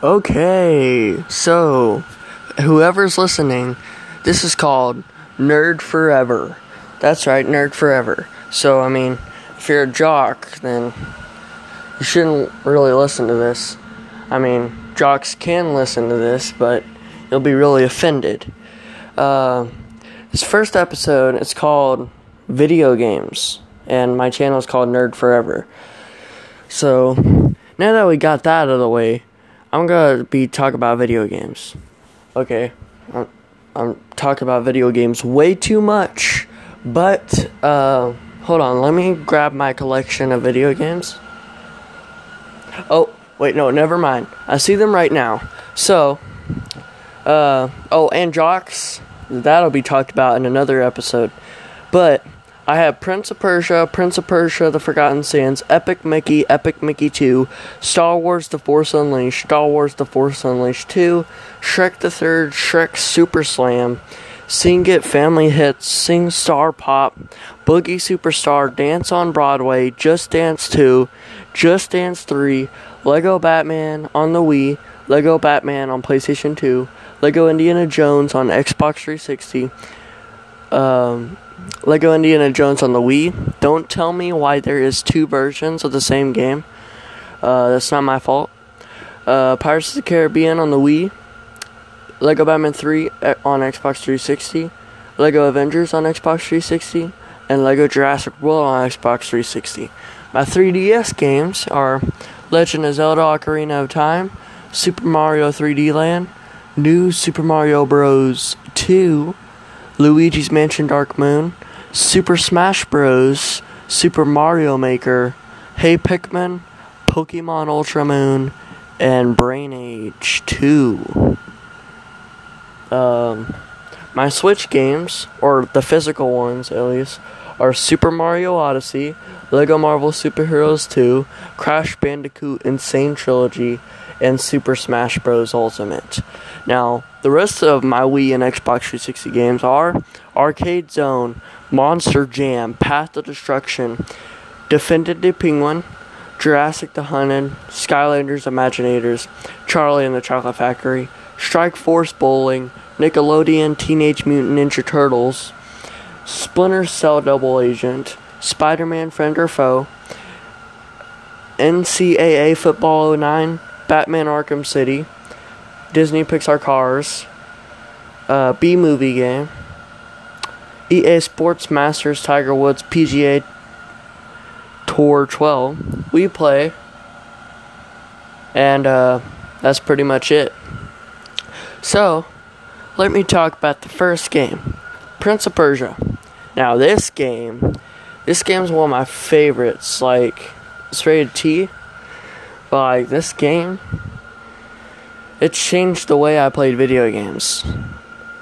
Okay, so whoever's listening, this is called Nerd Forever. That's right, Nerd Forever. So, I mean, if you're a jock, then you shouldn't really listen to this. I mean, jocks can listen to this, but you'll be really offended. Uh, this first episode is called Video Games, and my channel is called Nerd Forever. So, now that we got that out of the way, I'm gonna be talking about video games. Okay, I'm, I'm talking about video games way too much, but uh, hold on, let me grab my collection of video games. Oh, wait, no, never mind. I see them right now. So, uh, oh, and jocks, that'll be talked about in another episode. But I have Prince of Persia, Prince of Persia, The Forgotten Sands, Epic Mickey, Epic Mickey 2, Star Wars The Force Unleashed, Star Wars The Force Unleashed 2, Shrek the Third, Shrek Super Slam, Sing It Family Hits, SingStar Pop, Boogie Superstar, Dance on Broadway, Just Dance 2, Just Dance 3, Lego Batman on the Wii, Lego Batman on PlayStation 2, Lego Indiana Jones on Xbox 360, um, Lego Indiana Jones on the Wii. Don't tell me why there is two versions of the same game. Uh, that's not my fault. Uh, Pirates of the Caribbean on the Wii. Lego Batman 3 uh, on Xbox 360. Lego Avengers on Xbox 360. And Lego Jurassic World on Xbox 360. My 3DS games are Legend of Zelda Ocarina of Time, Super Mario 3D Land, New Super Mario Bros. 2, Luigi's Mansion Dark Moon, Super Smash Bros., Super Mario Maker, Hey Pikmin, Pokemon Ultra Moon, and Brain Age 2. Um, my Switch games, or the physical ones at least, are Super Mario Odyssey, Lego Marvel Super Heroes 2, Crash Bandicoot N. Sane Trilogy, and Super Smash Bros. Ultimate. Now, the rest of my Wii and Xbox 360 games are Arcade Zone, Monster Jam, Path of Destruction, Defended the Penguin, Jurassic the Hunted, Skylanders Imaginators, Charlie and the Chocolate Factory, Strike Force Bowling, Nickelodeon Teenage Mutant Ninja Turtles, Splinter Cell Double Agent, Spider Man Friend or Foe, NCAA Football 09, Batman Arkham City, Disney Pixar Cars, uh, Bee Movie game, EA Sports Masters Tiger Woods PGA Tour 12. Wii Play, and uh, that's pretty much it. So, let me talk about the first game Prince of Persia. Now, this game, this game's one of my favorites. Like, it's rated T. But, like, this game, it changed the way I played video games.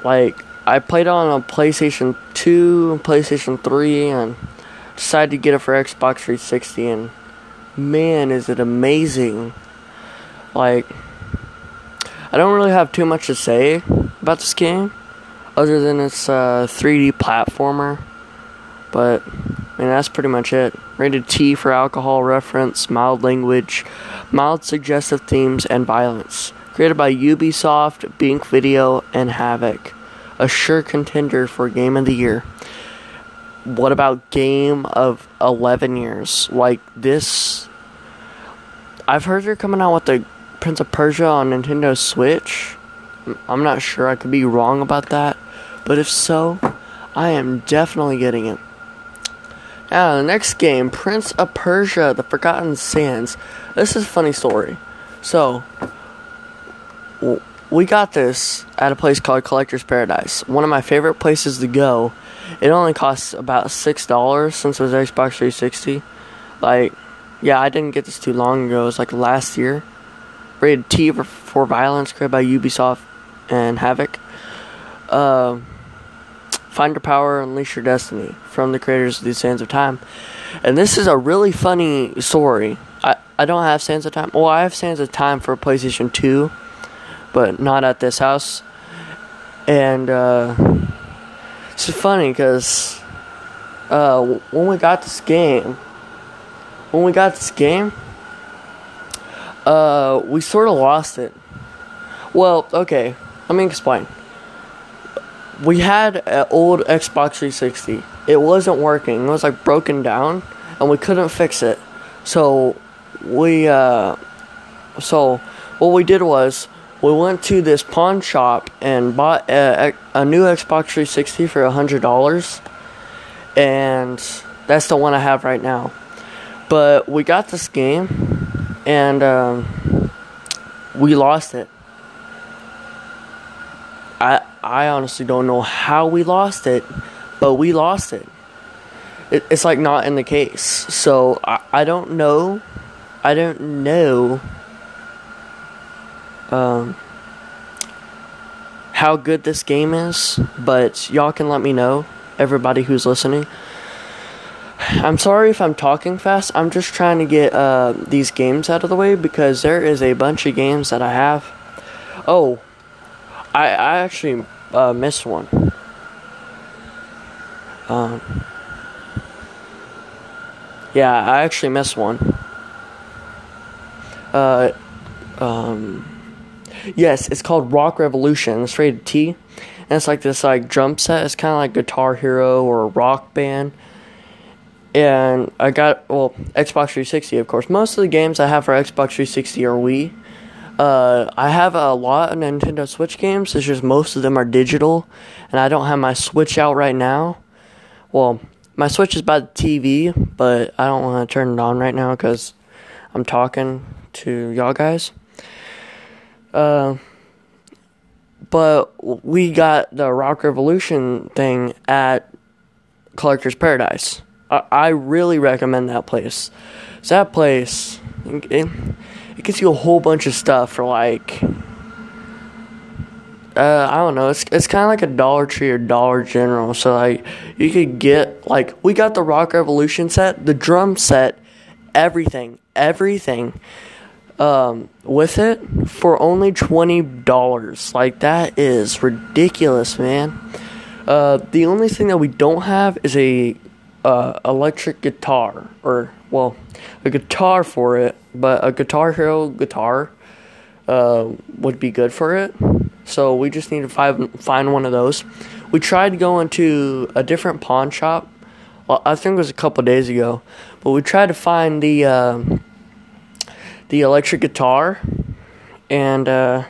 Like, I played on a PlayStation 2, PlayStation 3, and decided to get it for Xbox 360. And man, is it amazing! Like, I don't really have too much to say about this game, other than it's a 3D platformer. But, I mean, that's pretty much it. Rated T for alcohol reference, mild language, mild suggestive themes, and violence. Created by Ubisoft, Bink Video, and Havok. A sure contender for Game of the Year. What about Game of 11 Years? Like this. I've heard they're coming out with the Prince of Persia on Nintendo Switch. I'm not sure, I could be wrong about that. But if so, I am definitely getting it. Now, the next game, Prince of Persia, The Forgotten Sands. This is a funny story. So, we got this at a place called Collector's Paradise. One of my favorite places to go. It only costs about six dollars since it was Xbox 360. Like, yeah, I didn't get this too long ago. It was like last year. Rated T for, for violence, created by Ubisoft and Havok. Uh, Find your power, unleash your destiny from the creators of the Sands of Time. And this is a really funny story. I, I don't have Sands of Time. Well, I have Sands of Time for PlayStation 2 but not at this house. And uh, it's funny because uh, when we got this game, when we got this game, uh, we sort of lost it. Well, okay. Let me explain. We had an old Xbox 360. It wasn't working. It was like broken down, and we couldn't fix it. So we, uh, so what we did was we went to this pawn shop and bought a, a new Xbox 360 for a hundred dollars, and that's the one I have right now. But we got this game, and um, we lost it. I I honestly don't know how we lost it, but we lost it. it it's like not in the case. So I, I don't know. I don't know um, how good this game is, but y'all can let me know, everybody who's listening. I'm sorry if I'm talking fast. I'm just trying to get uh, these games out of the way because there is a bunch of games that I have. Oh, I, I actually uh, missed one. Um, yeah, I actually missed one. Uh, um, yes, it's called Rock Revolution. It's rated T, and it's like this like drum set. It's kind of like Guitar Hero or Rock Band. And I got well Xbox 360, of course. Most of the games I have for Xbox 360 are Wii. Uh, I have a lot of Nintendo Switch games. It's just most of them are digital, and I don't have my Switch out right now. Well, my Switch is by the TV, but I don't want to turn it on right now because I'm talking to y'all guys. Uh, but we got the Rock Revolution thing at Collector's Paradise. I, I really recommend that place. So that place, it, it gets you a whole bunch of stuff for like, uh, I don't know. It's it's kind of like a Dollar Tree or Dollar General. So like, you could get like we got the Rock Revolution set, the drum set, everything, everything um, with it for only twenty dollars. Like that is ridiculous, man. Uh, the only thing that we don't have is a uh, electric guitar, or well, a guitar for it, but a Guitar Hero guitar uh, would be good for it. So we just need to find find one of those. We tried going to a different pawn shop. Well, I think it was a couple days ago, but we tried to find the uh, the electric guitar, and uh,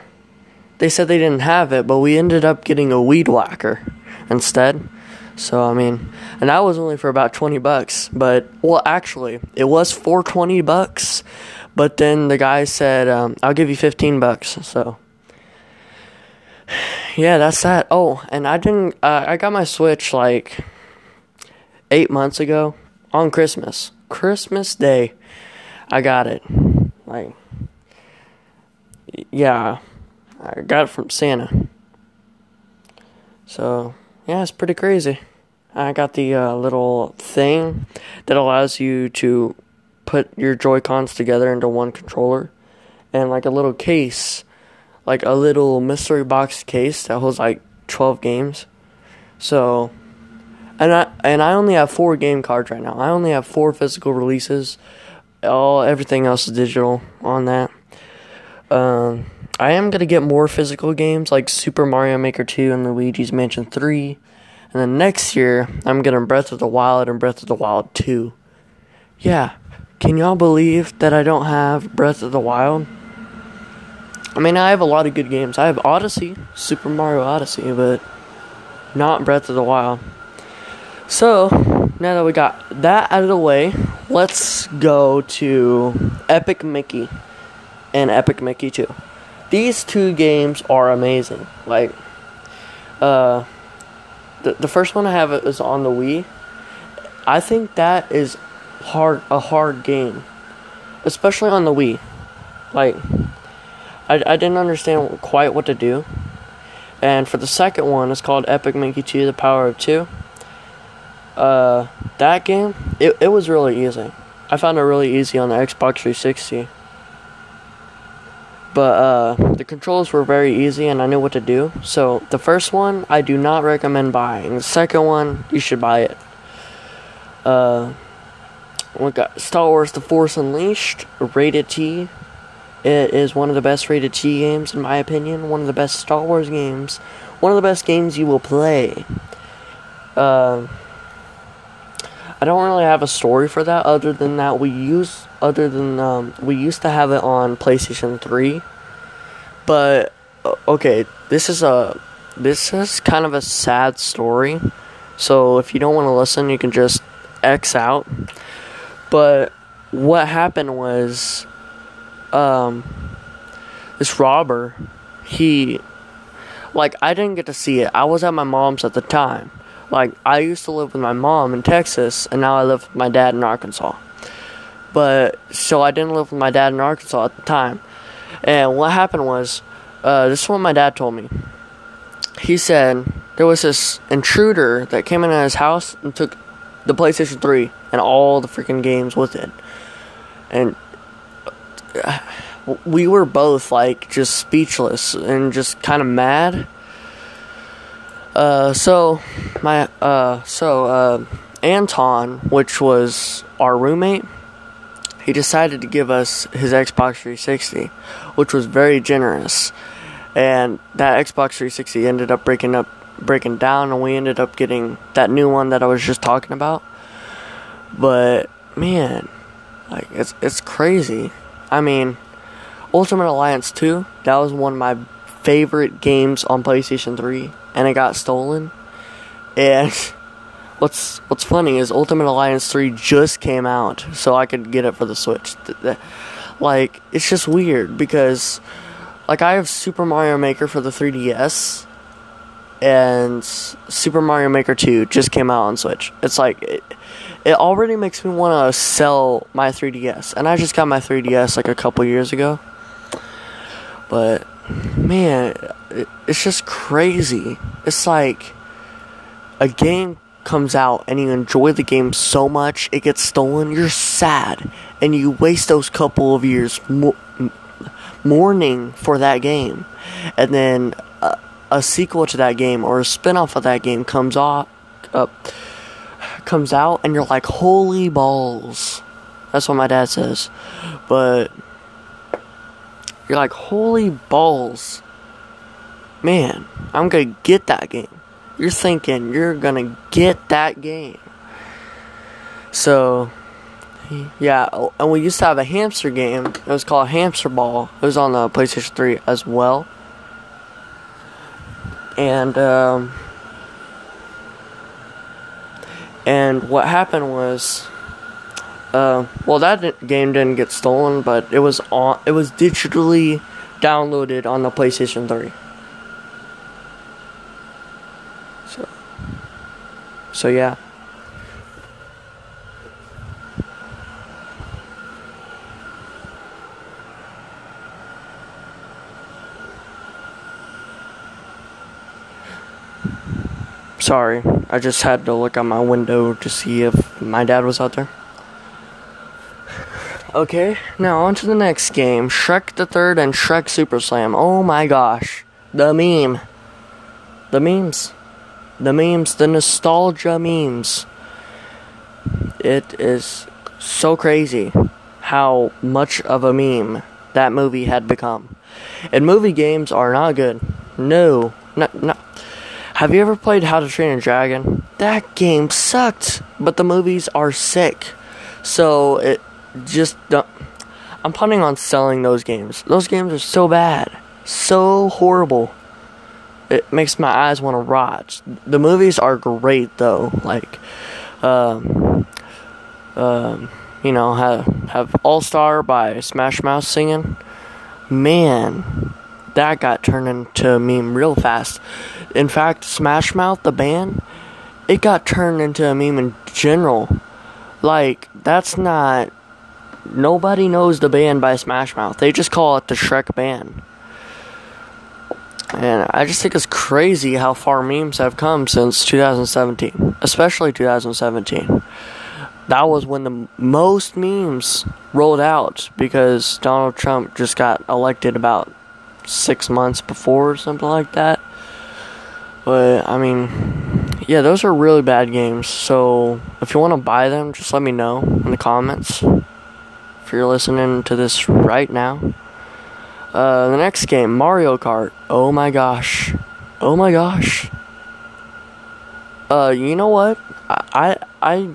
they said they didn't have it, but we ended up getting a weed whacker instead. So I mean, and that was only for about twenty bucks. But well, actually, it was for twenty bucks. But then the guy said, um, "I'll give you fifteen bucks." So yeah, that's that. Oh, and I didn't. Uh, I got my Switch like eight months ago on Christmas, Christmas Day. I got it. Like, yeah, I got it from Santa. So yeah, it's pretty crazy. I got the uh, little thing that allows you to put your Joy Cons together into one controller, and like a little case, like a little mystery box case that holds like twelve games. So, and I and I only have four game cards right now. I only have four physical releases. All everything else is digital on that. Um, I am gonna get more physical games like Super Mario Maker 2 and Luigi's Mansion 3. And then next year, I'm getting Breath of the Wild and Breath of the Wild 2. Yeah, can y'all believe that I don't have Breath of the Wild? I mean, I have a lot of good games. I have Odyssey, Super Mario Odyssey, but not Breath of the Wild. So, now that we got that out of the way, let's go to Epic Mickey and Epic Mickey 2. These two games are amazing. Like, uh, the, the first one I have is on the Wii. I think that is hard a hard game, especially on the Wii. Like, I, I didn't understand quite what to do. And for the second one, it's called Epic Mickey 2 The Power of 2. Uh, that game, it, it was really easy. I found it really easy on the Xbox 360. But uh, the controls were very easy and I knew what to do. So the first one, I do not recommend buying. The second one, you should buy it. Uh, we got Star Wars The Force Unleashed, rated T. It is one of the best rated T games, in my opinion. One of the best Star Wars games. One of the best games you will play. Uh, I don't really have a story for that. Other than that, we use other than um, we used to have it on PlayStation Three. But okay, this is a this is kind of a sad story. So if you don't want to listen, you can just X out. But what happened was um, this robber, he, like, I didn't get to see it. I was at my mom's at the time. Like, I used to live with my mom in Texas, and now I live with my dad in Arkansas. But, so I didn't live with my dad in Arkansas at the time. And what happened was, uh, this is what my dad told me. He said there was this intruder that came into his house and took the PlayStation 3 and all the freaking games with it. And we were both like just speechless and just kind of mad. Uh, so my uh, so uh, Anton, which was our roommate, he decided to give us his Xbox 360, which was very generous. And that Xbox 360 ended up breaking up, breaking down, and we ended up getting that new one that I was just talking about. But man, like it's it's crazy. I mean, Ultimate Alliance 2, that was one of my favorite games on PlayStation 3 and it got stolen. And what's what's funny is Ultimate Alliance 3 just came out so I could get it for the Switch. Like it's just weird because like I have Super Mario Maker for the 3DS and Super Mario Maker 2 just came out on Switch. It's like it, it already makes me want to sell my 3DS. And I just got my 3DS like a couple years ago. But man, it's just crazy. It's like a game comes out and you enjoy the game so much, it gets stolen, you're sad. And you waste those couple of years mo- mourning for that game. And then a, a sequel to that game or a spin off of that game comes off. Uh, comes out and you're like, holy balls. That's what my dad says. But you're like, holy balls. Man, I'm gonna get that game. You're thinking you're gonna get that game. So, yeah, and we used to have a hamster game. It was called Hamster Ball. It was on the PlayStation 3 as well. And, um, and what happened was, uh, well, that game didn't get stolen, but it was on. It was digitally downloaded on the PlayStation 3. So, so yeah. Sorry, I just had to look out my window to see if my dad was out there. Okay, now on to the next game Shrek the Third and Shrek Super Slam. Oh my gosh, the meme. The memes. The memes, the nostalgia memes. It is so crazy how much of a meme that movie had become. And movie games are not good. No, not, not have you ever played How to Train a Dragon? That game sucked, but the movies are sick. So it just I'm planning on selling those games. Those games are so bad, so horrible. It makes my eyes want to rot. The movies are great though. Like, um, um, you know, have have All Star by Smash Mouth singing. Man, that got turned into a meme real fast. In fact, Smash Mouth, the band, it got turned into a meme in general. Like, that's not. Nobody knows the band by Smash Mouth. They just call it the Shrek Band. And I just think it's crazy how far memes have come since 2017, especially 2017. That was when the most memes rolled out because Donald Trump just got elected about six months before or something like that. But I mean, yeah, those are really bad games. So if you want to buy them, just let me know in the comments. If you're listening to this right now, Uh, the next game, Mario Kart. Oh my gosh. Oh my gosh. Uh, you know what? I, I, I,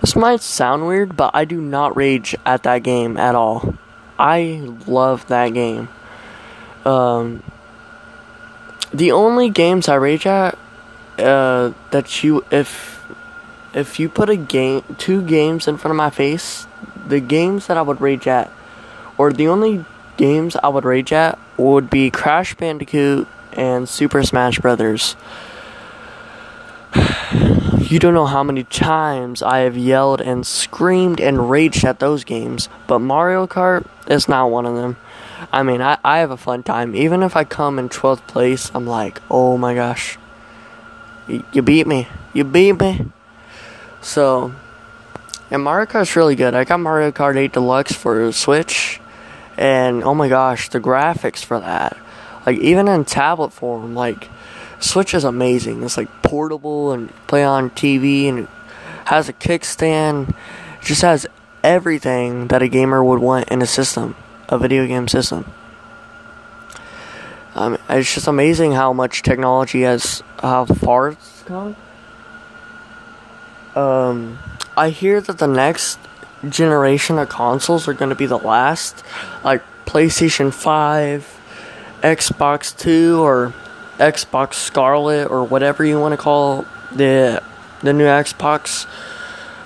this might sound weird, but I do not rage at that game at all. I love that game. Um, the only games I rage at, uh, that you, if, if you put a game, two games in front of my face, the games that I would rage at, or the only games I would rage at would be Crash Bandicoot and Super Smash Brothers. You don't know how many times I have yelled and screamed and raged at those games, but Mario Kart is not one of them. I mean, I, I have a fun time. Even if I come in 12th place, I'm like, oh my gosh. You, you beat me. You beat me. So, and Mario Kart's really good. I got Mario Kart 8 Deluxe for Switch, and oh my gosh, the graphics for that. Like, even in tablet form, like, Switch is amazing. It's like portable and play on TV and has a kickstand. It just has everything that a gamer would want in a system, a video game system. Um, it's just amazing how much technology has, how far it's come. Um, I hear that the next generation of consoles are going to be the last, like PlayStation 5, Xbox 2, or Xbox Scarlett or whatever you want to call the the new Xbox.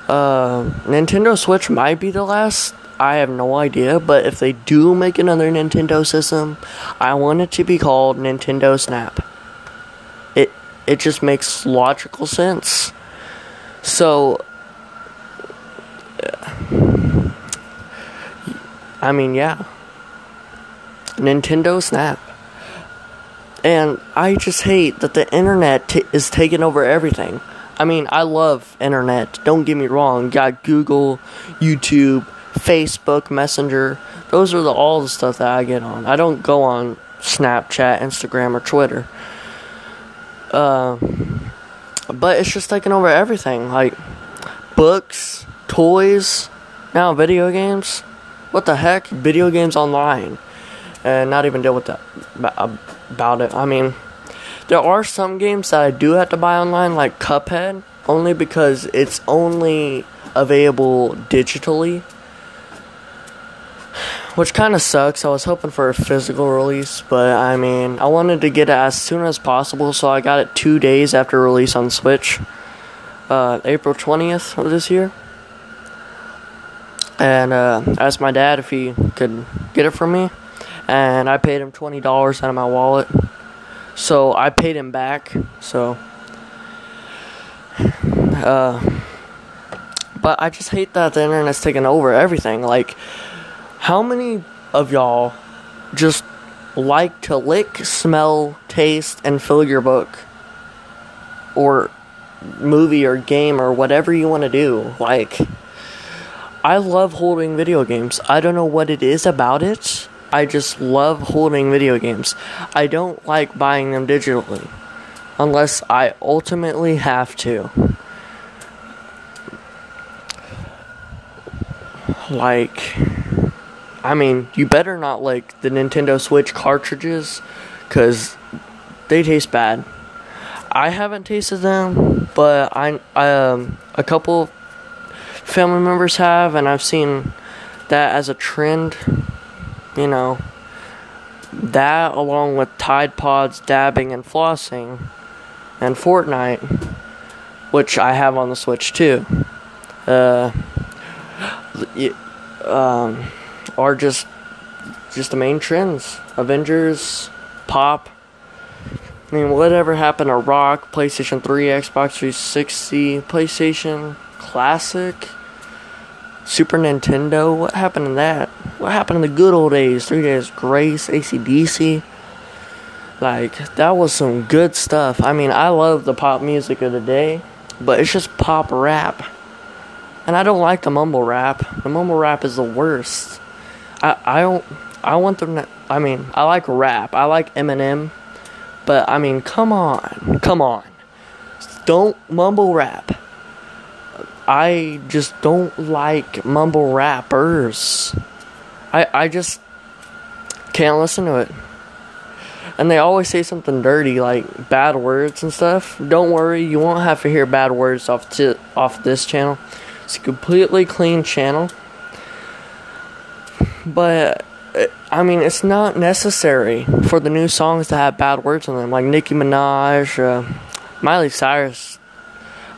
Uh, Nintendo Switch might be the last. I have no idea, but if they do make another Nintendo system, I want it to be called Nintendo Snap. It it just makes logical sense. So I mean, yeah. Nintendo Snap. And I just hate that the internet t- is taking over everything. I mean, I love internet. Don't get me wrong. Got Google, YouTube, Facebook, Messenger. Those are the, all the stuff that I get on. I don't go on Snapchat, Instagram, or Twitter. Uh, but it's just taking over everything. Like books, toys, now video games. What the heck? Video games online. And not even deal with that about it. I mean, there are some games that I do have to buy online, like Cuphead, only because it's only available digitally. Which kind of sucks. I was hoping for a physical release, but I mean, I wanted to get it as soon as possible, so I got it two days after release on Switch, uh, April 20th of this year. And uh, asked my dad if he could get it for me and I paid him twenty dollars out of my wallet. So I paid him back. So, uh, but I just hate that the internet's taking over everything. Like, how many of y'all just like to lick, smell, taste, and fill your book, or movie, or game, or whatever you want to do? Like. I love holding video games. I don't know what it is about it I just love holding video games. I don't like buying them digitally unless I ultimately have to. Like, I mean, you better not like the Nintendo Switch cartridges because they taste bad. I haven't tasted them, but I um a couple family members have, and I've seen that as a trend you know, that along with Tide Pods, dabbing, and flossing, and Fortnite, which I have on the Switch too, uh, um, are just just the main trends. Avengers, pop. I mean, whatever happened to Rock, PlayStation 3, Xbox 360, PlayStation Classic? Super Nintendo, what happened to that? What happened in the good old days? Three Days Grace, ACDC. Like, that was some good stuff. I mean, I love the pop music of the day, but it's just pop rap. And I don't like the mumble rap. The mumble rap is the worst. I, I don't. I want them to. I mean, I like rap. I like Eminem. But, I mean, come on. Come on. Don't mumble rap. I just don't like mumble rappers. I I just Can't listen to it. And they always say something dirty, like bad words and stuff. Don't worry, you won't have to hear bad words off t- off this channel. It's a completely clean channel. But I mean, it's not necessary for the new songs to have bad words in them, like Nicki Minaj, uh, Miley Cyrus.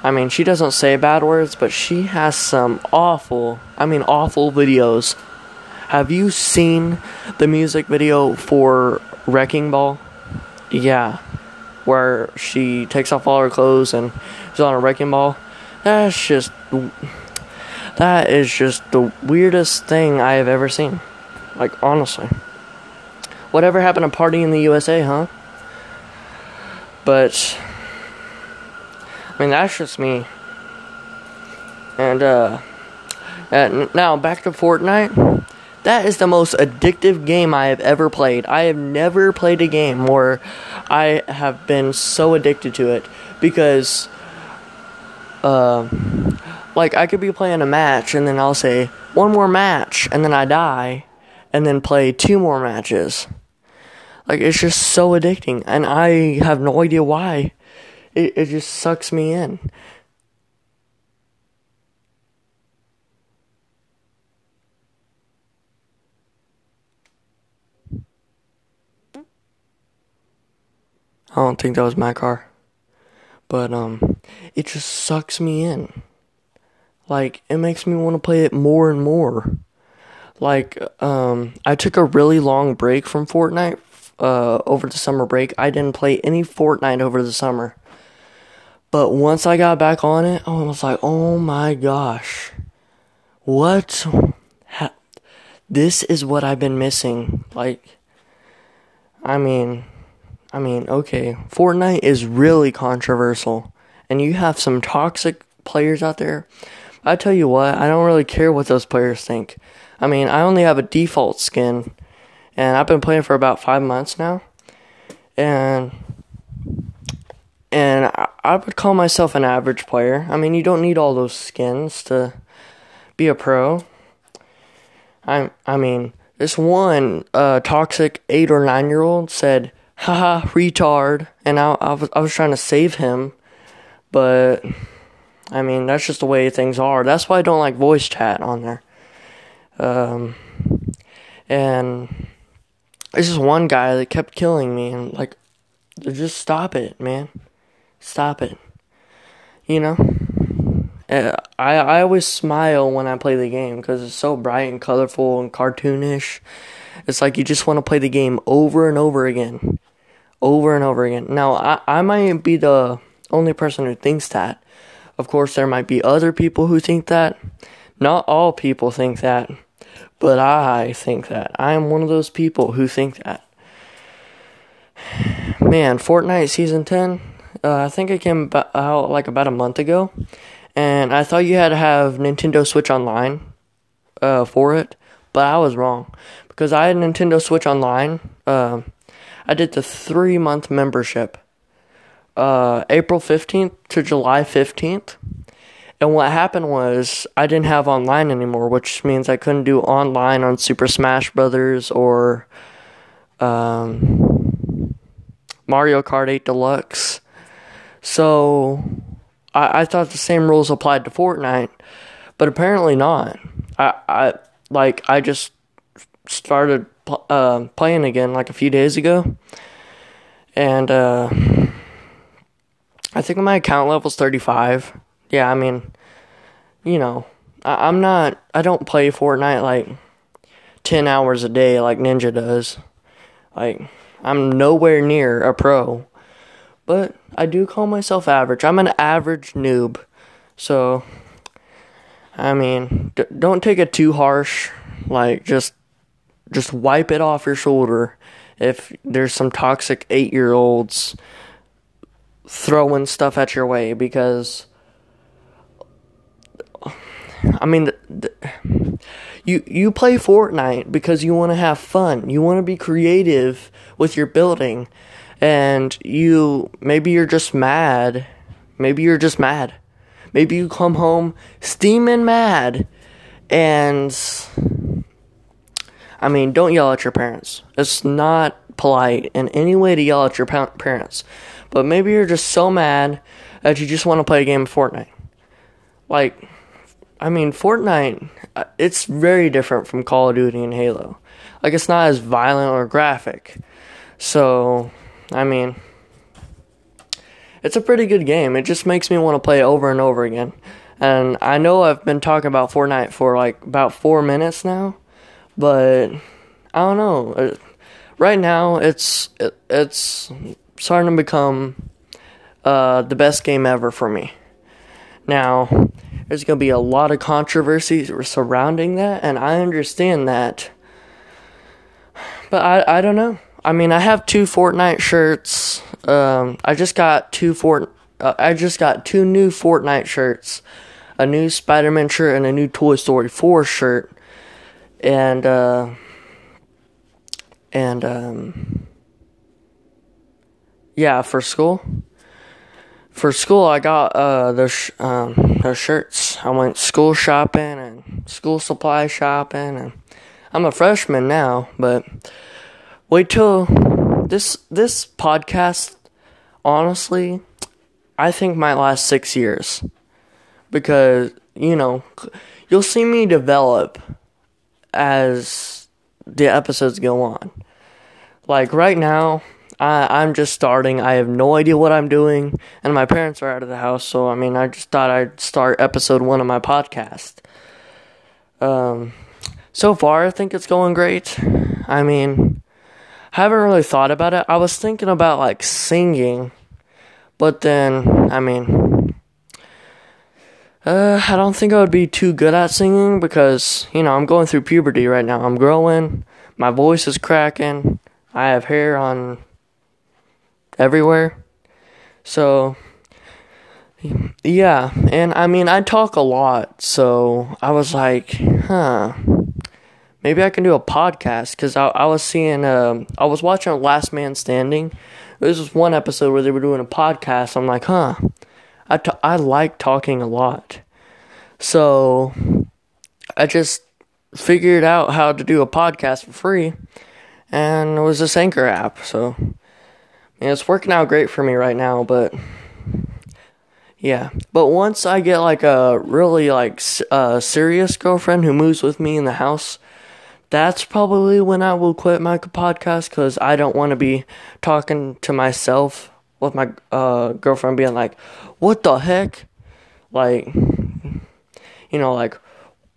I mean, she doesn't say bad words, but she has some awful, I mean, awful videos. Have you seen the music video for Wrecking Ball? Yeah. Where she takes off all her clothes and is on a wrecking ball. That's just. That is just the weirdest thing I have ever seen. Like, honestly. Whatever happened to Party in the USA, huh? But. I mean, that's just me. And, uh. And now, back to Fortnite. That is the most addictive game I have ever played. I have never played a game where I have been so addicted to it because, uh, like, I could be playing a match and then I'll say, one more match, and then I die, and then play two more matches. Like, it's just so addicting, and I have no idea why. It, it just sucks me in. I don't think that was my car. But um it just sucks me in. Like it makes me want to play it more and more. Like um I took a really long break from Fortnite uh over the summer break. I didn't play any Fortnite over the summer. But once I got back on it, I was like, "Oh my gosh. What ha- this is what I've been missing." Like I mean, I mean, okay, Fortnite is really controversial, and you have some toxic players out there. I tell you what, I don't really care what those players think. I mean, I only have a default skin, and I've been playing for about five months now, and and I would call myself an average player. I mean, you don't need all those skins to be a pro. I I mean, this one uh, toxic eight or nine year old said haha, retard. And I, I, was, I was trying to save him. But, I mean, that's just the way things are. That's why I don't like voice chat on there. Um, and there's just one guy that kept killing me. And, like, just stop it, man. Stop it. You know? I I always smile when I play the game because it's so bright and colorful and cartoonish. It's like you just want to play the game over and over again over and over again. Now, I, I might be the only person who thinks that. Of course, there might be other people who think that. Not all people think that, but I think that. I am one of those people who think that. Man, Fortnite Season 10, uh, I think it came out like about a month ago. And I thought you had to have Nintendo Switch Online uh, for it, but I was wrong. Because I had Nintendo Switch Online. Uh, I did the three month membership, uh, April 15th to July 15th. And what happened was I didn't have online anymore, which means I couldn't do online on Super Smash Brothers or um, Mario Kart 8 Deluxe. So I, I thought the same rules applied to Fortnite, but apparently not. I, I like I just started uh, playing again like a few days ago, and uh, I think my account level's 35. Yeah, I mean, you know, I- I'm not. I don't play Fortnite like 10 hours a day like Ninja does. Like, I'm nowhere near a pro. But I do call myself average. I'm an average noob. So, I mean, d- don't take it too harsh. Like, just just wipe it off your shoulder if there's some toxic eight year olds throwing stuff at your way because I mean the, the, you you play Fortnite because you want to have fun. You want to be creative with your building and you maybe you're just mad. Maybe you're just mad. Maybe you come home steaming mad and I mean, don't yell at your parents. It's not polite in any way to yell at your parents. But maybe you're just so mad that you just want to play a game of Fortnite. Like, I mean, Fortnite, uh, it's very different from Call of Duty and Halo. Like, it's not as violent or graphic. So, I mean, it's a pretty good game. It just makes me want to play it over and over again. And I know I've been talking about Fortnite for like about four minutes now, but I don't know. Uh, right now, it's it, it's starting to become uh, the best game ever for me. Now, there's going to be a lot of controversy surrounding that, and I understand that. But I, I don't know. I mean, I have two Fortnite shirts. Um, I just got two Fort. Uh, I just got two new Fortnite shirts, a new Spider-Man shirt and a new Toy Story 4 shirt, and uh, and um, yeah, for school. For school, I got uh, the sh- um, the shirts. I went school shopping and school supply shopping, and I'm a freshman now. But wait till this this podcast. Honestly, I think might last six years because you know you'll see me develop as the episodes go on. Like right now, I, I'm just starting. I have no idea what I'm doing, and my parents are out of the house, so I mean, I just thought I'd start episode one of my podcast. Um, so far, I think it's going great. I mean, haven't really thought about it. I was thinking about like singing, but then, I mean, uh, I don't think I would be too good at singing because, you know, I'm going through puberty right now. I'm growing, my voice is cracking, I have hair on everywhere. So, yeah, and I mean, I talk a lot, so I was like, huh, maybe I can do a podcast because I, I was seeing, uh, I was watching Last Man Standing. This was one episode where they were doing a podcast. I'm like, huh, I, t- I like talking a lot. So, I just figured out how to do a podcast for free, and it was this Anchor app, so and it's working out great for me right now, but yeah. But once I get like a really like uh, serious girlfriend who moves with me in the house, that's probably when I will quit my podcast because I don't want to be talking to myself with my uh, girlfriend being like, "What the heck?" Like, you know, like,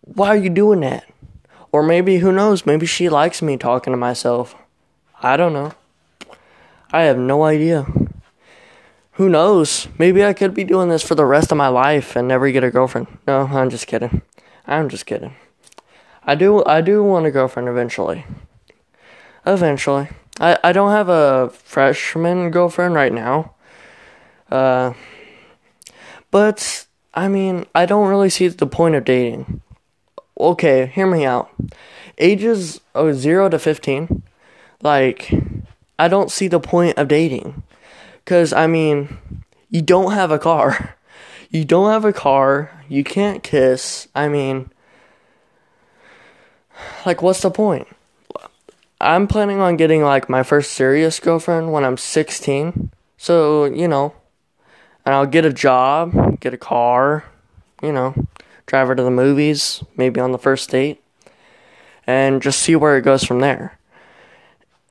why are you doing that? Or maybe who knows? Maybe she likes me talking to myself. I don't know. I have no idea. Who knows? Maybe I could be doing this for the rest of my life and never get a girlfriend. No, I'm just kidding. I'm just kidding. I do I do want a girlfriend eventually. Eventually. I, I don't have a freshman girlfriend right now. Uh but I mean, I don't really see the point of dating. Okay, hear me out. Ages oh, 0 to 15 like I don't see the point of dating. Because, I mean, you don't have a car. You don't have a car. You can't kiss. I mean, like, what's the point? I'm planning on getting, like, my first serious girlfriend when I'm 16. So, you know, and I'll get a job, get a car, you know, drive her to the movies, maybe on the first date, and just see where it goes from there.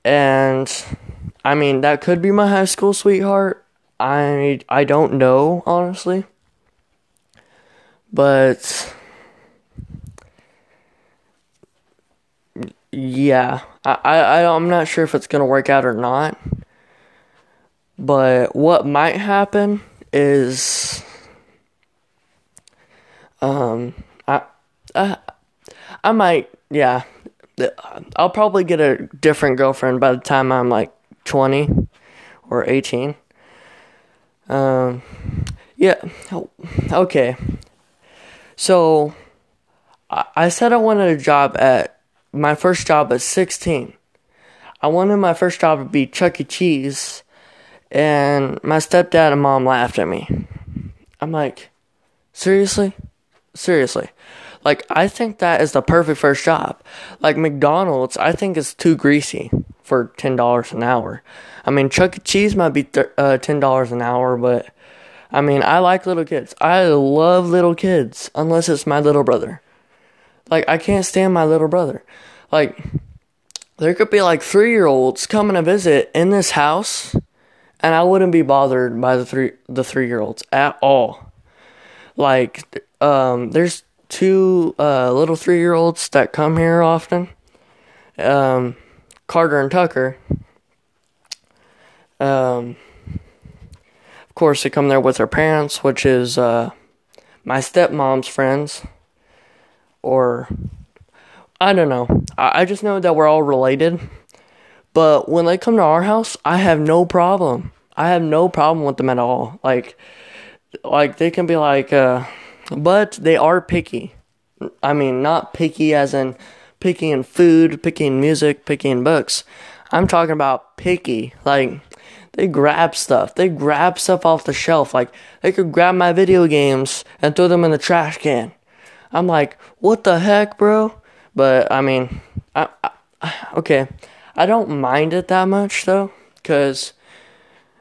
And I mean, that could be my high school sweetheart. I I don't know honestly, but yeah, I I I'm not sure if it's gonna work out or not. But what might happen is, um, I I I might yeah, I'll probably get a different girlfriend by the time I'm like 20 or 18. Um, yeah, okay. So, I said I wanted a job at my first job at 16. I wanted my first job to be Chuck E. Cheese, and my stepdad and mom laughed at me. I'm like, seriously? Seriously. Like I think that is the perfect first job. Like McDonald's, I think is too greasy for ten dollars an hour. I mean, Chuck E. Cheese might be th- uh, ten dollars an hour, but I mean, I like little kids. I love little kids, unless it's my little brother. Like I can't stand my little brother. Like there could be like three year olds coming to visit in this house, and I wouldn't be bothered by the three the three year olds at all. Like um, there's two uh, little three year olds that come here often. Um, Carter and Tucker. Um, of course, they come there with their parents, which is uh, my stepmom's friends. Or, I don't know. I, I just know that we're all related. But when they come to our house, I have no problem. I have no problem with them at all. Like, like they can be like, uh, but they are picky. I mean, not picky as in picky in food, picky in music, picky in books. I'm talking about picky. Like, they grab stuff. They grab stuff off the shelf. Like, they could grab my video games and throw them in the trash can. I'm like, what the heck, bro? But, I mean, I, I, okay. I don't mind it that much, though, because,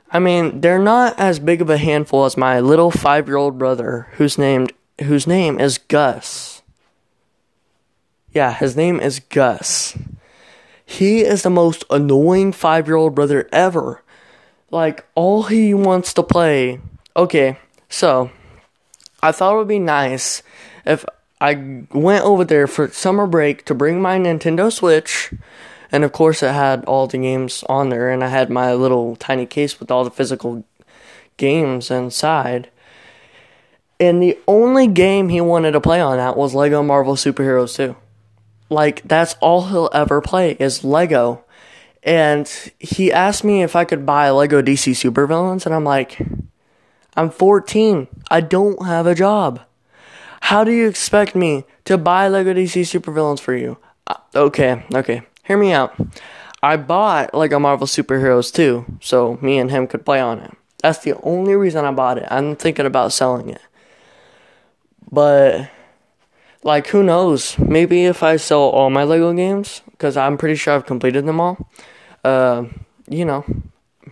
I mean, they're not as big of a handful as my little five year old brother, who's named, whose name is Gus. Yeah, his name is Gus. He is the most annoying five year old brother ever. Like, all he wants to play. Okay, so I thought it would be nice if I went over there for summer break to bring my Nintendo Switch. And of course, it had all the games on there, and I had my little tiny case with all the physical games inside. And the only game he wanted to play on that was Lego Marvel Superheroes 2. Like that's all he'll ever play is Lego. And he asked me if I could buy Lego DC Supervillains and I'm like I'm 14. I don't have a job. How do you expect me to buy Lego DC Supervillains for you? Uh, okay, okay. Hear me out. I bought Lego Marvel Superheroes too, so me and him could play on it. That's the only reason I bought it. I'm thinking about selling it. But like who knows? Maybe if I sell all my Lego games, because I'm pretty sure I've completed them all. Uh, you know,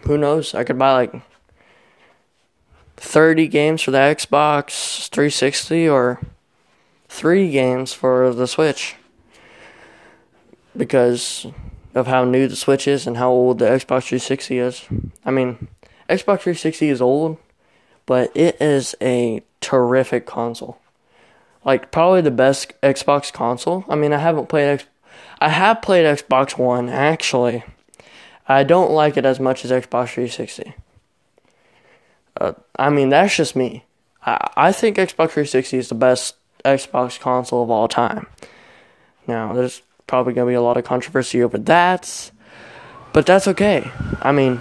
who knows? I could buy like 30 games for the Xbox 360 or three games for the Switch because of how new the Switch is and how old the Xbox 360 is. I mean, Xbox 360 is old, but it is a terrific console like probably the best Xbox console. I mean, I haven't played X. I have played Xbox One actually. I don't like it as much as Xbox 360. I mean, that's just me. I, I think Xbox 360 is the best Xbox console of all time. Now, there's probably going to be a lot of controversy over that, but that's okay. I mean,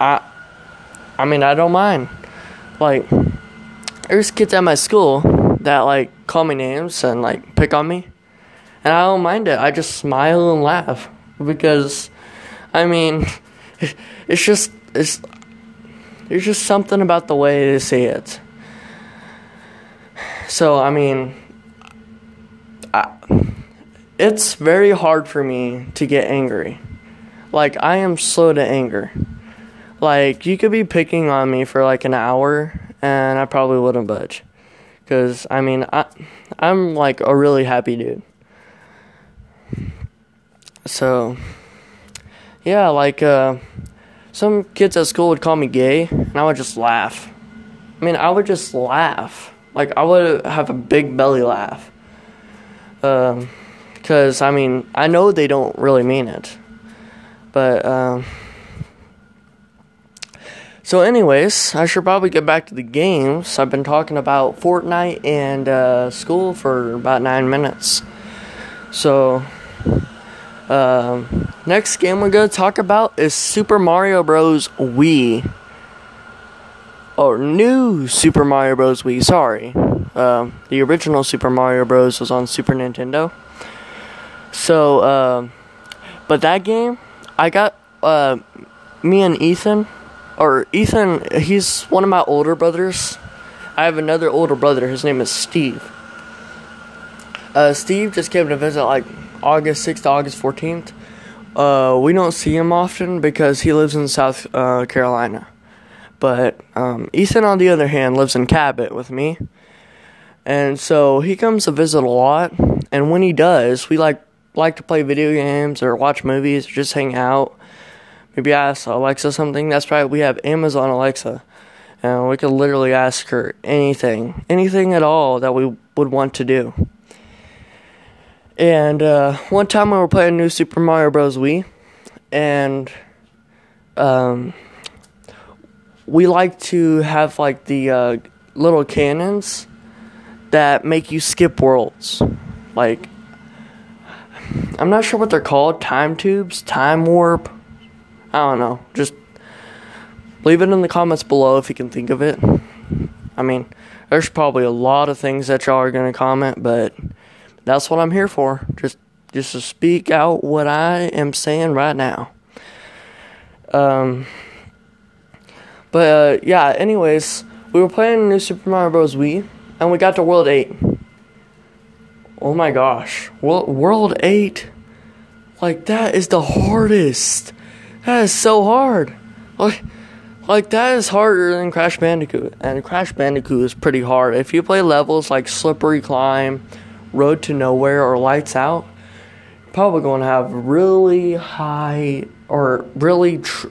I I mean, I don't mind. Like there's kids at my school that like call me names and like pick on me. And I don't mind it. I just smile and laugh because I mean it's just it's there's just something about the way they say it. So I mean I, it's very hard for me to get angry. Like I am slow to anger. Like you could be picking on me for like an hour and I probably wouldn't budge. Cause I mean, I I'm like a really happy dude. So, yeah, like uh, some kids at school would call me gay, and I would just laugh. I mean, I would just laugh. Like I would have a big belly laugh. Um, cause I mean, I know they don't really mean it, but um. So, anyways, I should probably get back to the games. I've been talking about Fortnite and uh, school for about nine minutes. So, um, next game we're going to talk about is Super Mario Bros. Wii. Or new Super Mario Bros. Wii, sorry. Uh, the original Super Mario Bros. was on Super Nintendo. So, uh, but that game, I got uh, me and Ethan or Ethan, he's one of my older brothers. I have another older brother. His name is Steve. Uh, Steve just came to visit like August 6th to August 14th. Uh, we don't see him often because he lives in South uh, Carolina. But um, Ethan, on the other hand, lives in Cabot with me. And so he comes to visit a lot. And when he does, we like like to play video games or watch movies or just hang out. Maybe ask Alexa something. That's right, we have Amazon Alexa. And we could literally ask her anything, anything at all that we would want to do. And uh, one time we were playing New Super Mario Bros. Wii, and um, we like to have like the uh, little cannons that make you skip worlds. Like, I'm not sure what they're called time tubes, time warp. I don't know. Just leave it in the comments below if you can think of it. I mean, there's probably a lot of things that y'all are going to comment, but that's what I'm here for. Just just to speak out what I am saying right now. Um but uh, yeah, anyways, we were playing New Super Mario Bros. Wii, and we got to World 8. Oh my gosh. World, World 8? Like, that is the hardest. That is so hard. Like, like, that is harder than Crash Bandicoot. And Crash Bandicoot is pretty hard. If you play levels like Slippery Climb, Road to Nowhere, or Lights Out, probably going to have really high or really. Tr-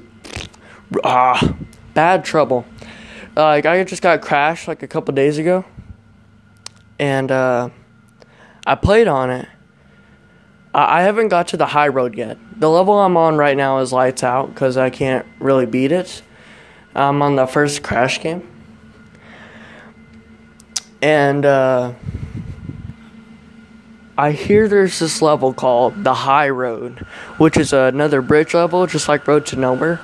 ah bad trouble. Uh, like I just got crashed like a couple days ago, and uh, I played on it. I-, I haven't got to the high road yet. The level I'm on right now is lights out because I can't really beat it. I'm on the first crash game, and uh, I hear there's this level called the high road, which is another bridge level, just like Road to Nowhere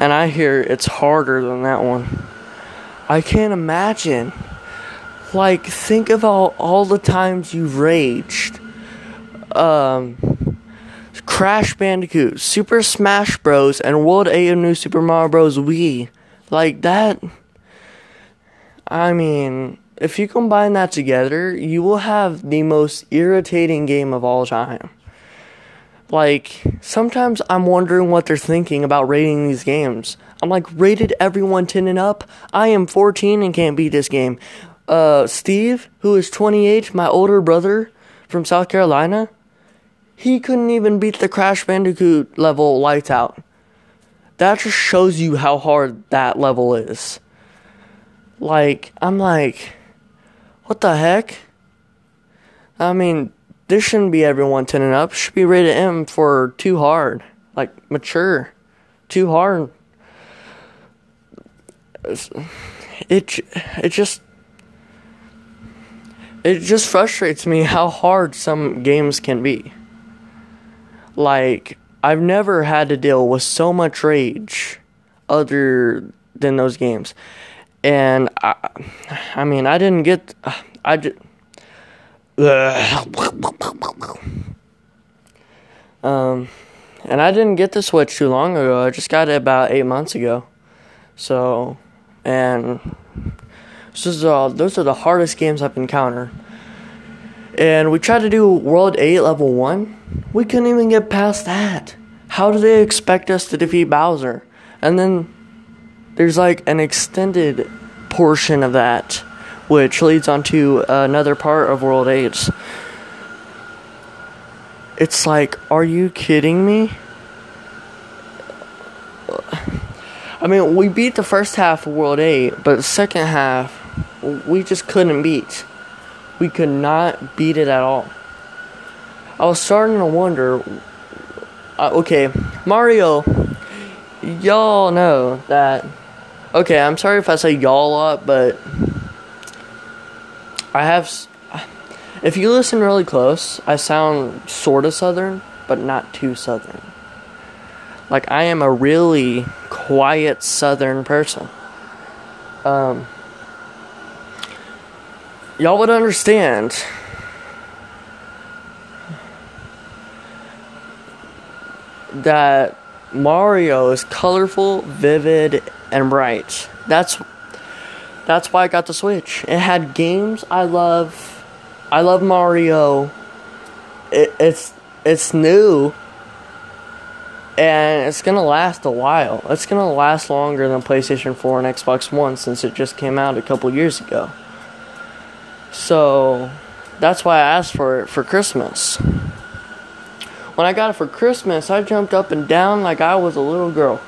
and I hear it's harder than that one. I can't imagine. Like, think about all the times you've raged. Um, Crash Bandicoot, Super Smash Bros., and World 8 of New Super Mario Bros. Wii. Like, that. I mean, if you combine that together, you will have the most irritating game of all time. Like, sometimes I'm wondering what they're thinking about rating these games. I'm like, rated everyone 10 and up? I am 14 and can't beat this game. Uh, Steve, who is 28, my older brother from South Carolina, he couldn't even beat the Crash Bandicoot level lights out. That just shows you how hard that level is. Like, I'm like, what the heck? I mean, this shouldn't be everyone 10 and up. Should be rated M for too hard, like mature, too hard. It it just it just frustrates me how hard some games can be. Like I've never had to deal with so much rage other than those games. And I I mean, I didn't get I just um, and I didn't get the Switch too long ago. I just got it about eight months ago. So, and this is, uh, those are the hardest games I've encountered. And we tried to do World 8 Level 1. We couldn't even get past that. How do they expect us to defeat Bowser? And then there's like an extended portion of that which leads on to another part of World 8. It's like, are you kidding me? I mean, we beat the first half of World 8, but the second half, we just couldn't beat. We could not beat it at all. I was starting to wonder uh, okay, Mario, y'all know that. Okay, I'm sorry if I say y'all a lot, but I have. If you listen really close, I sound sort of southern, but not too southern. Like, I am a really quiet southern person. Um, y'all would understand. That Mario is colorful, vivid, and bright. That's that's why I got the Switch. It had games I love. I love Mario. It, it's it's new, and it's gonna last a while. It's gonna last longer than PlayStation 4 and Xbox One since it just came out a couple years ago. So that's why I asked for it for Christmas. When I got it for Christmas, I jumped up and down like I was a little girl.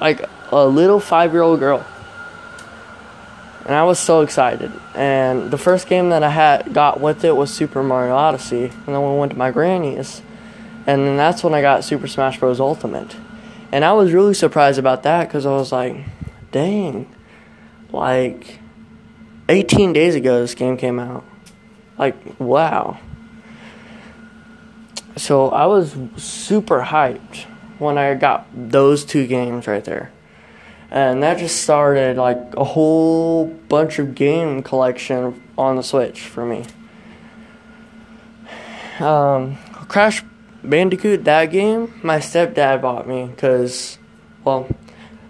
Like a little five year old girl. And I was so excited. And the first game that I had got with it was Super Mario Odyssey. And then we went to my granny's. And then that's when I got Super Smash Bros. Ultimate. And I was really surprised about that because I was like, dang. Like, 18 days ago this game came out. Like, wow. So I was super hyped when I got those two games right there. And that just started like a whole bunch of game collection on the Switch for me. Um, Crash Bandicoot, that game, my stepdad bought me because, well,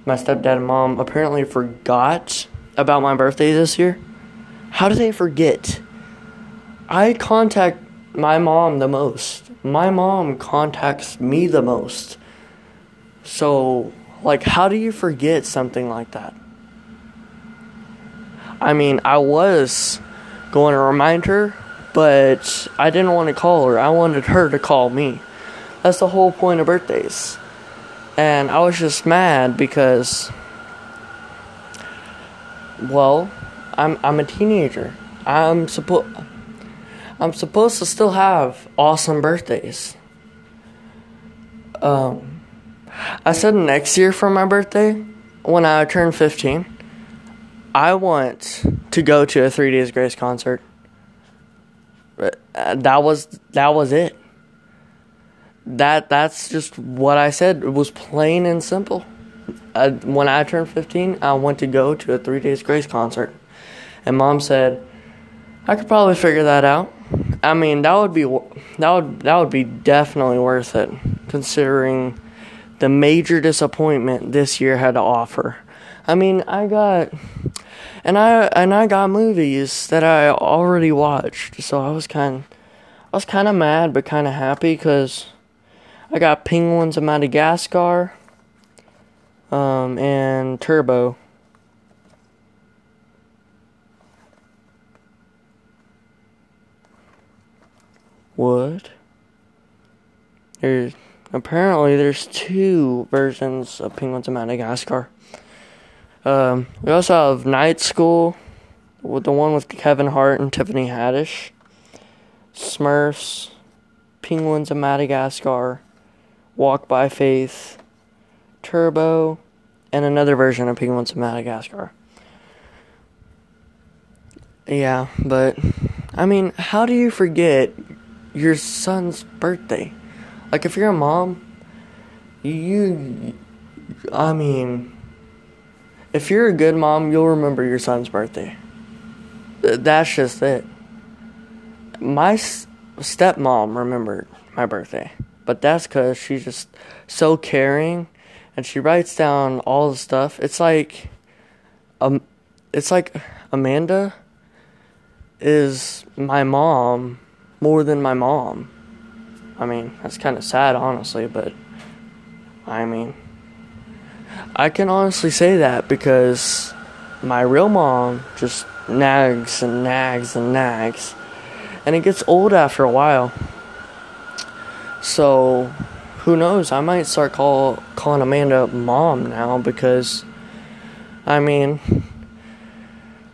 my stepdad and mom apparently forgot about my birthday this year. How do they forget? I contact my mom the most. My mom contacts me the most. So, like, how do you forget something like that? I mean, I was going to remind her, but I didn't want to call her. I wanted her to call me. That's the whole point of birthdays. And I was just mad because, well, I'm I'm a teenager. I'm supposed I'm supposed to still have awesome birthdays. Um, I said next year for my birthday, when I turn 15, I want to go to a Three Days Grace concert. Uh, that was that was it. That that's just what I said. It was plain and simple. Uh, when I turned 15, I want to go to a Three Days Grace concert, and Mom said, "I could probably figure that out." I mean, that would be that would that would be definitely worth it, considering the major disappointment this year had to offer. I mean, I got and I and I got movies that I already watched, so I was kind I was kind of mad but kind of happy because I got Penguins of Madagascar, um, and Turbo. What? There's apparently there's two versions of Penguins of Madagascar. Um, we also have Night School, with the one with Kevin Hart and Tiffany Haddish. Smurfs, Penguins of Madagascar, Walk by Faith, Turbo, and another version of Penguins of Madagascar. Yeah, but I mean, how do you forget your son's birthday. Like if you're a mom, you I mean if you're a good mom, you'll remember your son's birthday. That's just it. My stepmom remembered my birthday, but that's cuz she's just so caring and she writes down all the stuff. It's like um it's like Amanda is my mom more than my mom. I mean, that's kind of sad, honestly, but I mean, I can honestly say that because my real mom just nags and nags and nags, and it gets old after a while. So, who knows? I might start call calling Amanda mom now because, I mean,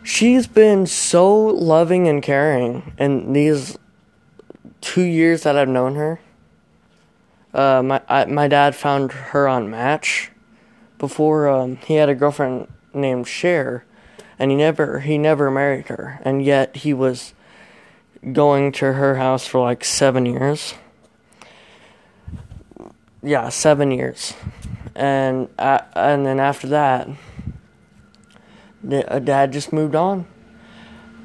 she's been so loving and caring, and these two years that I've known her, uh, my I, my dad found her on Match. Before um, he had a girlfriend named Cher, and he never he never married her, and yet he was going to her house for like seven years. Yeah, seven years, and uh, and then after that, the, dad just moved on.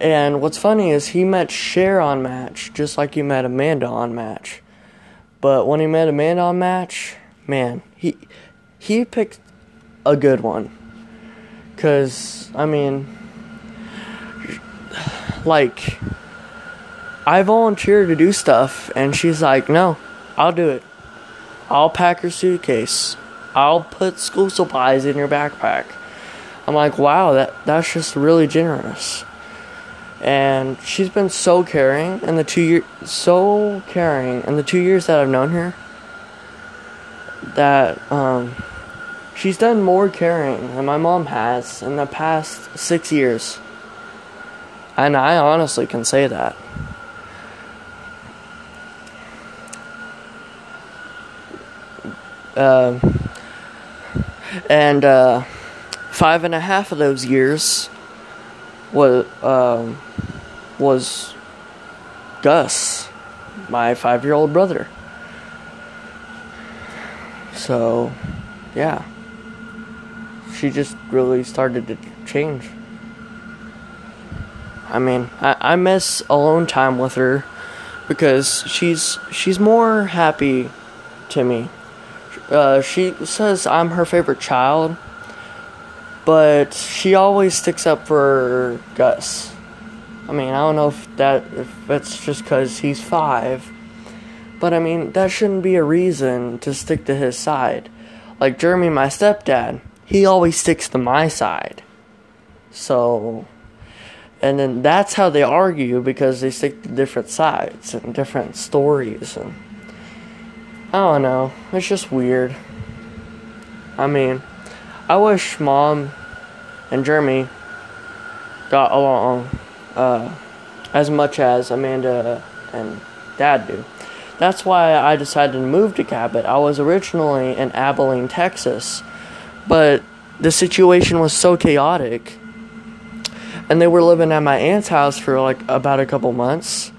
And what's funny is he met Cher on Match, just like he met Amanda on Match. But when he met Amanda on Match, man, he he picked a good one. Cause I mean, like I volunteer to do stuff, and she's like, no, I'll do it. I'll pack your suitcase. I'll put school supplies in your backpack. I'm like, wow, that that's just really generous. And she's been so caring in the two years so caring in the two years that I've known her. That um, she's done more caring than my mom has in the past six years. And I honestly can say that. Uh, and uh, five and a half of those years was um, was Gus, my five-year-old brother. So, yeah, she just really started to change. I mean, I, I miss alone time with her because she's she's more happy to me. Uh, she says I'm her favorite child, but she always sticks up for Gus. I mean, I don't know if that if that's just because he's five, but I mean that shouldn't be a reason to stick to his side. Like Jeremy, my stepdad, he always sticks to my side. So, and then that's how they argue because they stick to different sides and different stories and I don't know. It's just weird. I mean, I wish mom and Jeremy got along uh, as much as Amanda and dad do. That's why I decided to move to Cabot. I was originally in Abilene, Texas, but the situation was so chaotic. And they were living at my aunt's house for like about a couple months.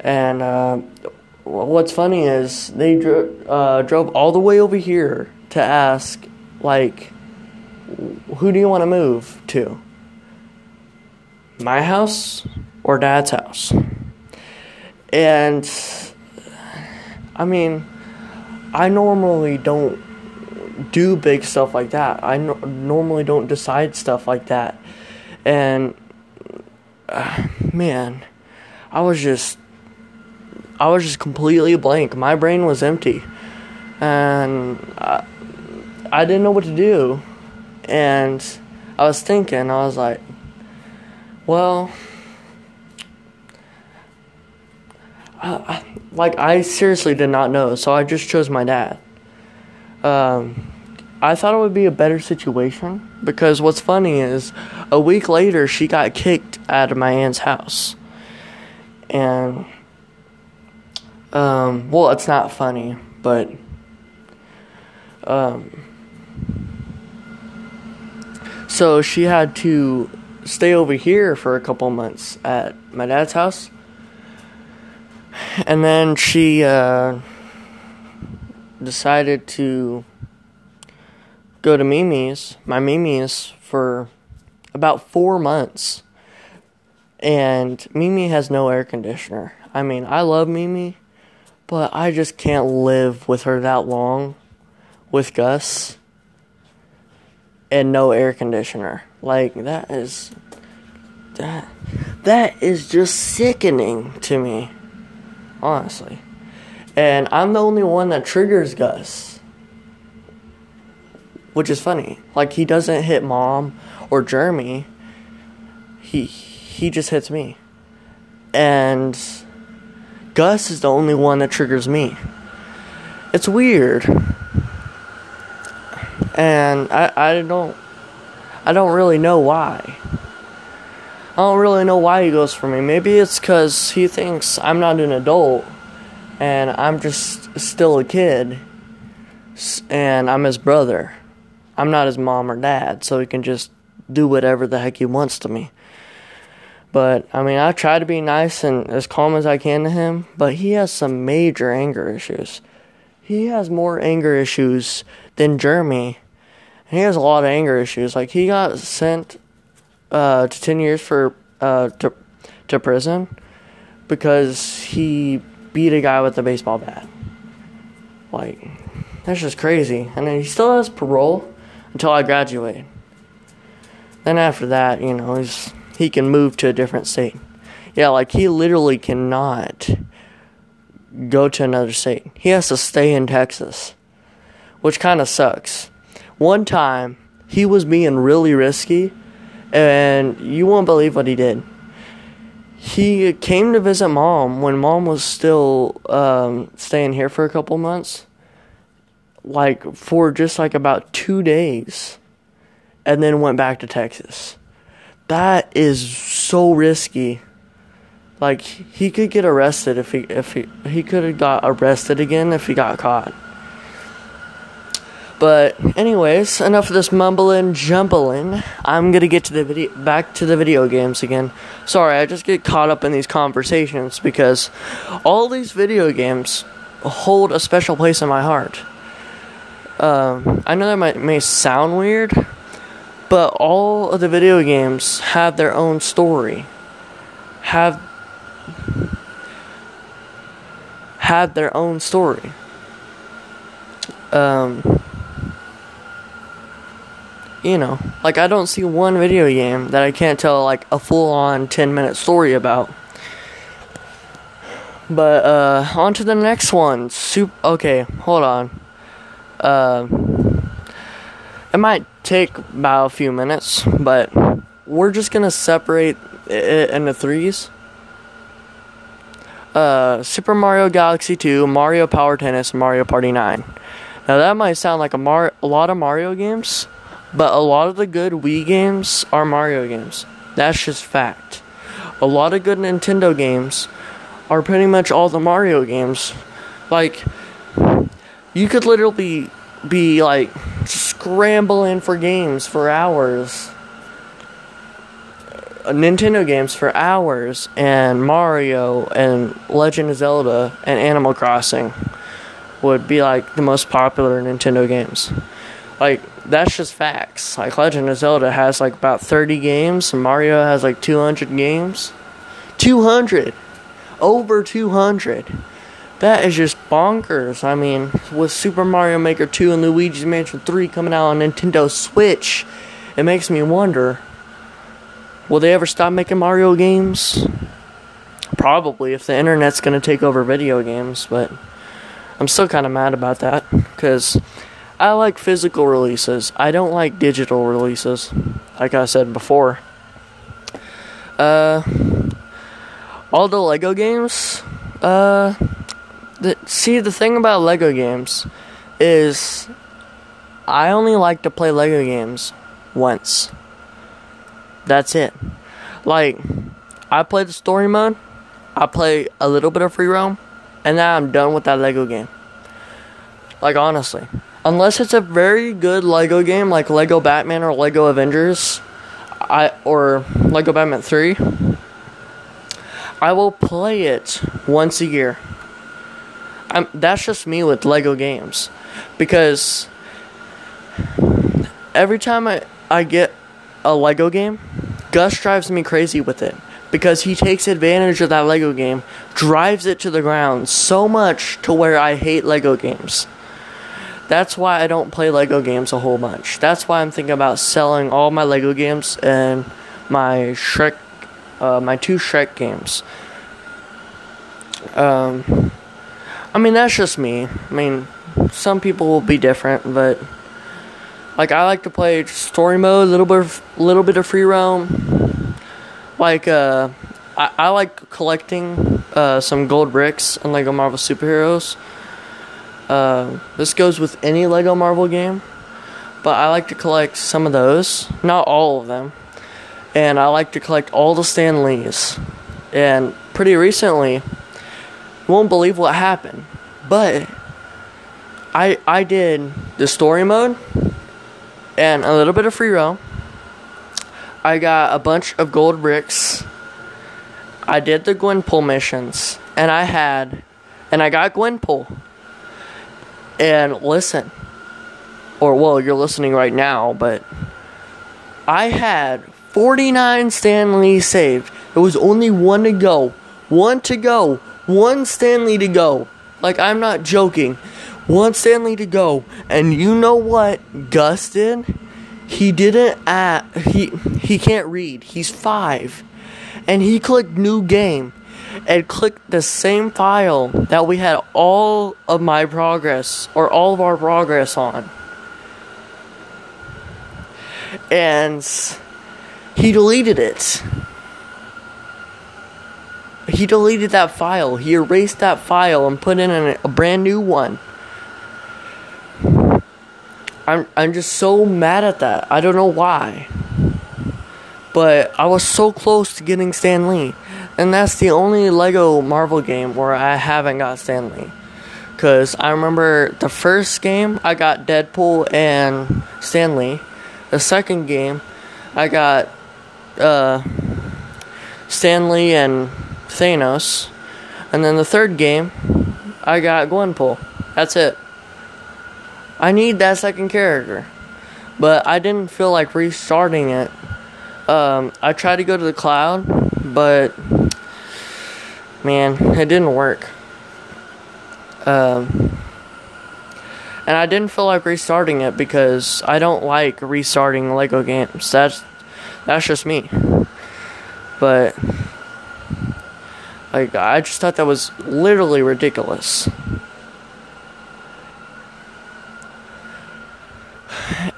And uh, what's funny is they dro- uh, drove all the way over here to ask, like, who do you want to move to? My house or dad's house? And I mean, I normally don't do big stuff like that. I no- normally don't decide stuff like that. And uh, man, I was just I was just completely blank. My brain was empty. And I, I didn't know what to do. And I was thinking, I was like, well, like I seriously did not know, so I just chose my dad. Um, I thought it would be a better situation because what's funny is a week later she got kicked out of my aunt's house, and um, well, it's not funny, but um, so she had to stay over here for a couple months at my dad's house, and then she uh, decided to go to Mimi's, my Mimi's, for about four months. And Mimi has no air conditioner. I mean, I love Mimi, but I just can't live with her that long with Gus and no air conditioner. Like that is that that is just sickening to me. Honestly. And I'm the only one that triggers Gus. Which is funny. Like he doesn't hit mom or Jeremy. He he just hits me. And Gus is the only one that triggers me. It's weird. And I, I don't I don't really know why. I don't really know why he goes for me. Maybe it's cuz he thinks I'm not an adult and I'm just still a kid and I'm his brother. I'm not his mom or dad, so he can just do whatever the heck he wants to me. But I mean, I try to be nice and as calm as I can to him, but he has some major anger issues. He has more anger issues than Jeremy. And he has a lot of anger issues. Like he got sent uh, to ten years for uh, to to prison because he beat a guy with a baseball bat. Like that's just crazy. And he still has parole until I graduate. Then after that, you know, he's he can move to a different state. Yeah, like he literally cannot go to another state. He has to stay in Texas, which kind of sucks. One time, he was being really risky, and you won't believe what he did. He came to visit mom when mom was still um, staying here for a couple months, like for just like about two days, and then went back to Texas. That is so risky. Like he could get arrested if he if he he could have got arrested again if he got caught. But anyways, enough of this mumbling, jumbling. I'm gonna get to the video, back to the video games again. Sorry, I just get caught up in these conversations because all these video games hold a special place in my heart. Um, I know that might may sound weird, but all of the video games have their own story, have have their own story. Um, you know, like I don't see one video game that I can't tell like a full on 10 minute story about. But uh on to the next one. Soup okay, hold on. Uh it might take about a few minutes, but we're just going to separate it into threes. Uh Super Mario Galaxy 2, Mario Power Tennis, Mario Party 9. Now that might sound like a Mar- a lot of Mario games, but a lot of the good Wii games are Mario games. That's just fact. A lot of good Nintendo games are pretty much all the Mario games. Like, you could literally be like scrambling for games for hours. Nintendo games for hours, and Mario and Legend of Zelda and Animal Crossing would be like the most popular Nintendo games. Like, that's just facts. Like Legend of Zelda has like about 30 games, Mario has like 200 games. 200! Over 200! That is just bonkers. I mean, with Super Mario Maker 2 and Luigi's Mansion 3 coming out on Nintendo Switch, it makes me wonder will they ever stop making Mario games? Probably if the internet's going to take over video games, but I'm still kind of mad about that because I like physical releases. I don't like digital releases, like I said before. Uh, all the Lego games. Uh, the, see the thing about Lego games is I only like to play Lego games once. That's it. Like I play the story mode. I play a little bit of free roam, and then I'm done with that Lego game. Like honestly unless it's a very good Lego game like Lego Batman or Lego Avengers, I or Lego Batman 3, I will play it once a year. I'm, that's just me with Lego games because every time I, I get a Lego game, Gus drives me crazy with it because he takes advantage of that Lego game, drives it to the ground so much to where I hate Lego games. That's why I don't play Lego games a whole bunch. That's why I'm thinking about selling all my Lego games and my Shrek, uh, my two Shrek games. Um, I mean that's just me. I mean, some people will be different, but like I like to play story mode, a little bit, of, little bit of free roam. Like uh, I, I like collecting uh, some gold bricks and Lego Marvel superheroes. Uh, this goes with any Lego Marvel game, but I like to collect some of those, not all of them. And I like to collect all the Stan Lees. And pretty recently, won't believe what happened, but I I did the story mode and a little bit of free roam. I got a bunch of gold bricks. I did the Gwenpool missions, and I had, and I got Gwenpool and listen. Or, well, you're listening right now, but I had 49 Stan Lee saved. There was only one to go. One to go. One Stan Lee to go. Like, I'm not joking. One Stan Lee to go. And you know what Gus did? He didn't at he he can't read. He's 5. and he clicked new game and clicked the same file that we had all of my progress or all of our progress on. And he deleted it. He deleted that file. He erased that file and put in a brand new one. I'm I'm just so mad at that. I don't know why. But I was so close to getting Stan Lee. And that's the only Lego Marvel game where I haven't got Stan Lee. Cause I remember the first game I got Deadpool and Stan Lee. The second game I got uh, Stan Lee and Thanos. And then the third game I got Gwenpool. That's it. I need that second character. But I didn't feel like restarting it. Um, I tried to go to the cloud, but man, it didn't work. Um, and I didn't feel like restarting it because I don't like restarting Lego games. That's that's just me. But like I just thought that was literally ridiculous.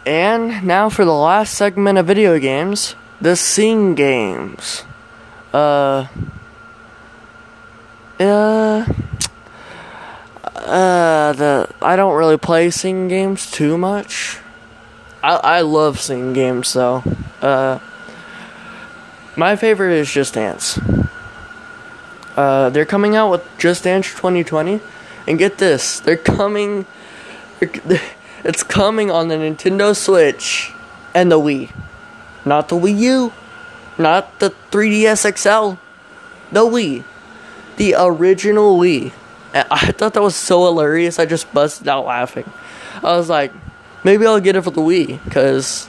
And now for the last segment of video games, the Sing games. Uh uh uh the I don't really play Sing games too much. I I love Sing games though. Uh my favorite is Just Dance. Uh they're coming out with Just Dance 2020 and get this, they're coming they're, it's coming on the Nintendo Switch and the Wii. Not the Wii U, not the 3DS XL, the Wii. The original Wii. I thought that was so hilarious, I just busted out laughing. I was like, maybe I'll get it for the Wii, because,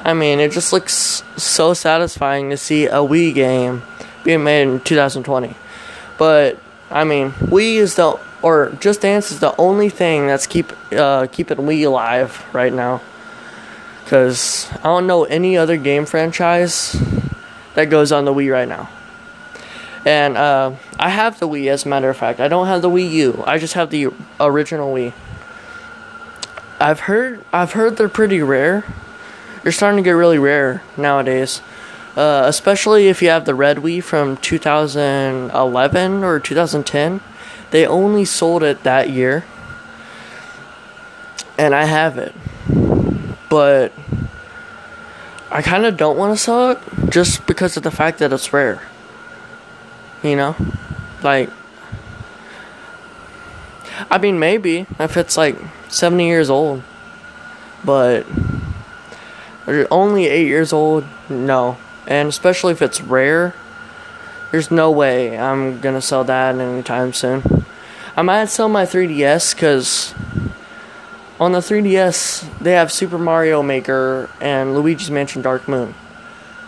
I mean, it just looks so satisfying to see a Wii game being made in 2020. But, I mean, Wii is the or Just Dance is the only thing that's keep uh, keeping Wii alive right now. Cause I don't know any other game franchise that goes on the Wii right now. And uh, I have the Wii, as a matter of fact. I don't have the Wii U. I just have the original Wii. I've heard I've heard they're pretty rare. They're starting to get really rare nowadays. Uh, especially if you have the red Wii from 2011 or 2010. They only sold it that year. And I have it. But I kind of don't want to sell it just because of the fact that it's rare. You know? Like I mean maybe if it's like 70 years old. But only 8 years old, no. And especially if it's rare, there's no way I'm gonna sell that anytime soon. I might sell my 3DS because on the 3DS they have Super Mario Maker and Luigi's Mansion Dark Moon.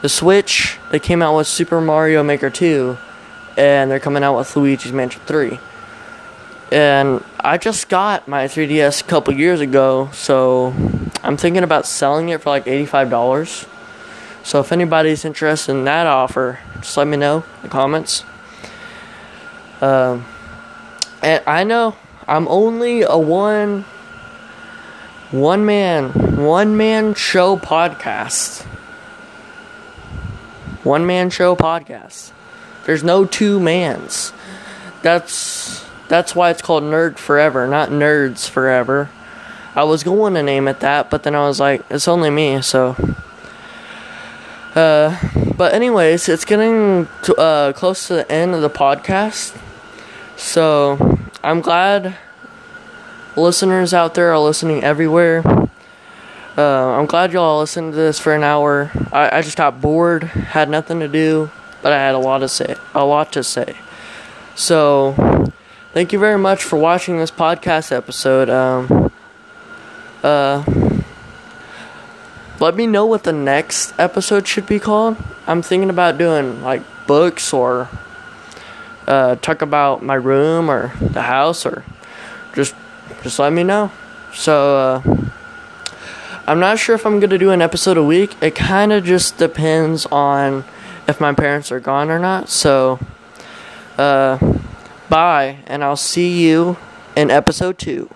The Switch they came out with Super Mario Maker 2 and they're coming out with Luigi's Mansion 3. And I just got my 3DS a couple years ago, so I'm thinking about selling it for like $85. So if anybody's interested in that offer, just let me know in the comments. Um, and I know I'm only a one one man one man show podcast. One man show podcast. There's no two mans. That's that's why it's called Nerd Forever, not Nerds Forever. I was going to name it that, but then I was like, it's only me, so. Uh, but anyways, it's getting to, uh, close to the end of the podcast. So I'm glad listeners out there are listening everywhere. Uh, I'm glad y'all listened to this for an hour. I, I just got bored, had nothing to do, but I had a lot to say. A lot to say. So, thank you very much for watching this podcast episode. Um, uh, let me know what the next episode should be called. I'm thinking about doing like books or uh, talk about my room or the house or just just let me know. So uh, I'm not sure if I'm gonna do an episode a week. It kind of just depends on if my parents are gone or not. So, uh, bye, and I'll see you in episode two.